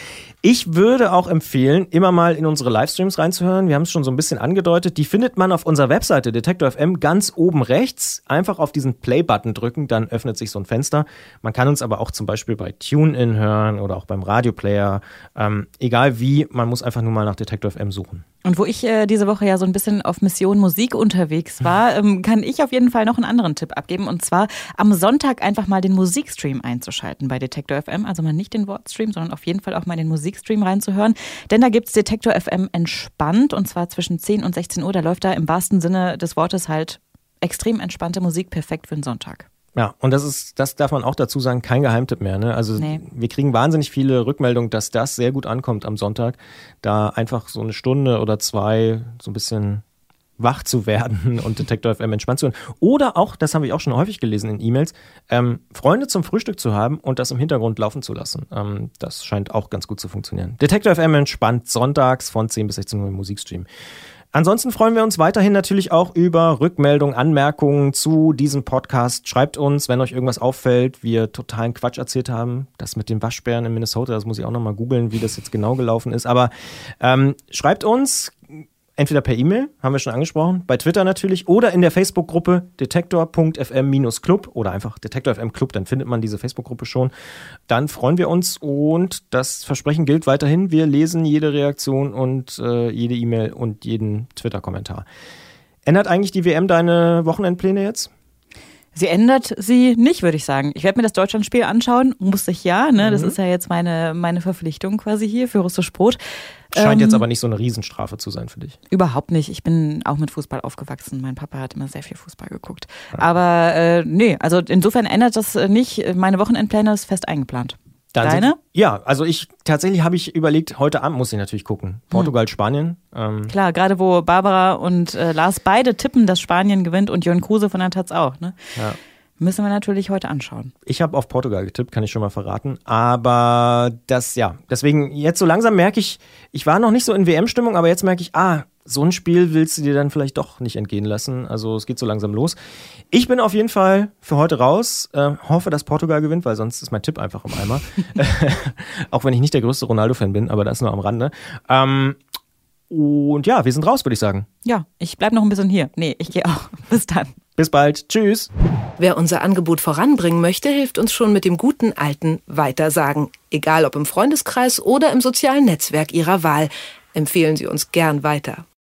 Ich würde auch empfehlen, immer mal in unsere Livestreams reinzuhören. Wir haben es schon so ein bisschen angedeutet. Die findet man auf unserer Webseite Detektor FM ganz oben rechts. Einfach auf diesen Play-Button drücken, dann öffnet sich so ein Fenster. Man kann uns aber auch zum Beispiel bei TuneIn hören oder auch beim Radioplayer. Ähm, egal wie, man muss einfach nur mal nach Detektor FM suchen. Und wo ich äh, diese Woche ja so ein bisschen auf Mission Musik unterwegs war, ähm, kann ich auf jeden Fall noch einen anderen Tipp abgeben. Und zwar am Sonntag einfach mal den Musikstream einzuschalten bei Detektor FM. Also mal nicht den Wortstream, sondern auf jeden Fall auch mal den Musikstream reinzuhören. Denn da gibt's Detektor FM entspannt und zwar zwischen 10 und 16 Uhr. Da läuft da im wahrsten Sinne des Wortes halt extrem entspannte Musik, perfekt für den Sonntag. Ja, und das ist, das darf man auch dazu sagen, kein Geheimtipp mehr. Ne? Also Nee. wir kriegen wahnsinnig viele Rückmeldungen, dass das sehr gut ankommt am Sonntag, da einfach so eine Stunde oder zwei so ein bisschen wach zu werden und Detektor FM entspannt zu hören. Oder auch, das habe ich auch schon häufig gelesen in E-Mails, ähm, Freunde zum Frühstück zu haben und das im Hintergrund laufen zu lassen. Ähm, das scheint auch ganz gut zu funktionieren. Detektor FM entspannt sonntags von 10 bis 16 Uhr im Musikstream. Ansonsten freuen wir uns weiterhin natürlich auch über Rückmeldungen, Anmerkungen zu diesem Podcast. Schreibt uns, wenn euch irgendwas auffällt, wir totalen Quatsch erzählt haben. Das mit den Waschbären in Minnesota, das muss ich auch nochmal googeln, wie das jetzt genau gelaufen ist. Aber ähm, schreibt uns entweder per E-Mail, haben wir schon angesprochen, bei Twitter natürlich, oder in der Facebook-Gruppe detektor.fm-club oder einfach Detektor FM Club, dann findet man diese Facebook-Gruppe schon. Dann freuen wir uns und das Versprechen gilt weiterhin. Wir lesen jede Reaktion und äh, jede E-Mail und jeden Twitter-Kommentar. Ändert eigentlich die WM deine Wochenendpläne jetzt? Sie ändert sie nicht, würde ich sagen. Ich werde mir das Deutschlandspiel anschauen, muss ich ja. Ne? Das Mhm. ist ja jetzt meine, meine Verpflichtung quasi hier für Russisch Brot. Scheint Ähm, jetzt aber nicht so eine Riesenstrafe zu sein für dich. Überhaupt nicht. Ich bin auch mit Fußball aufgewachsen. Mein Papa hat immer sehr viel Fußball geguckt. Aber äh, nee, also insofern ändert das nicht. Meine Wochenendpläne ist fest eingeplant. Dann Deine? Sind, ja, also ich tatsächlich habe ich überlegt, heute Abend muss ich natürlich gucken. Portugal, Spanien. Ähm, Klar, gerade wo Barbara und äh, Lars beide tippen, dass Spanien gewinnt und Jörn Kruse von der Taz auch. Ne? ja. Müssen wir natürlich heute anschauen. Ich habe auf Portugal getippt, kann ich schon mal verraten. Aber das, ja, deswegen jetzt so langsam merke ich, ich war noch nicht so in WM-Stimmung, aber jetzt merke ich, ah, so ein Spiel willst du dir dann vielleicht doch nicht entgehen lassen. Also es geht so langsam los. Ich bin auf jeden Fall für heute raus. Äh, hoffe, dass Portugal gewinnt, weil sonst ist mein Tipp einfach im Eimer. Auch wenn ich nicht der größte Ronaldo-Fan bin, aber das nur am Rande. Ähm, und ja, wir sind raus, würde ich sagen. Ja, ich bleib noch ein bisschen hier. Nee, ich gehe auch. Bis dann. Bis bald. Tschüss. Wer unser Angebot voranbringen möchte, hilft uns schon mit dem guten alten Weitersagen. Egal ob im Freundeskreis oder im sozialen Netzwerk Ihrer Wahl. Empfehlen Sie uns gern weiter.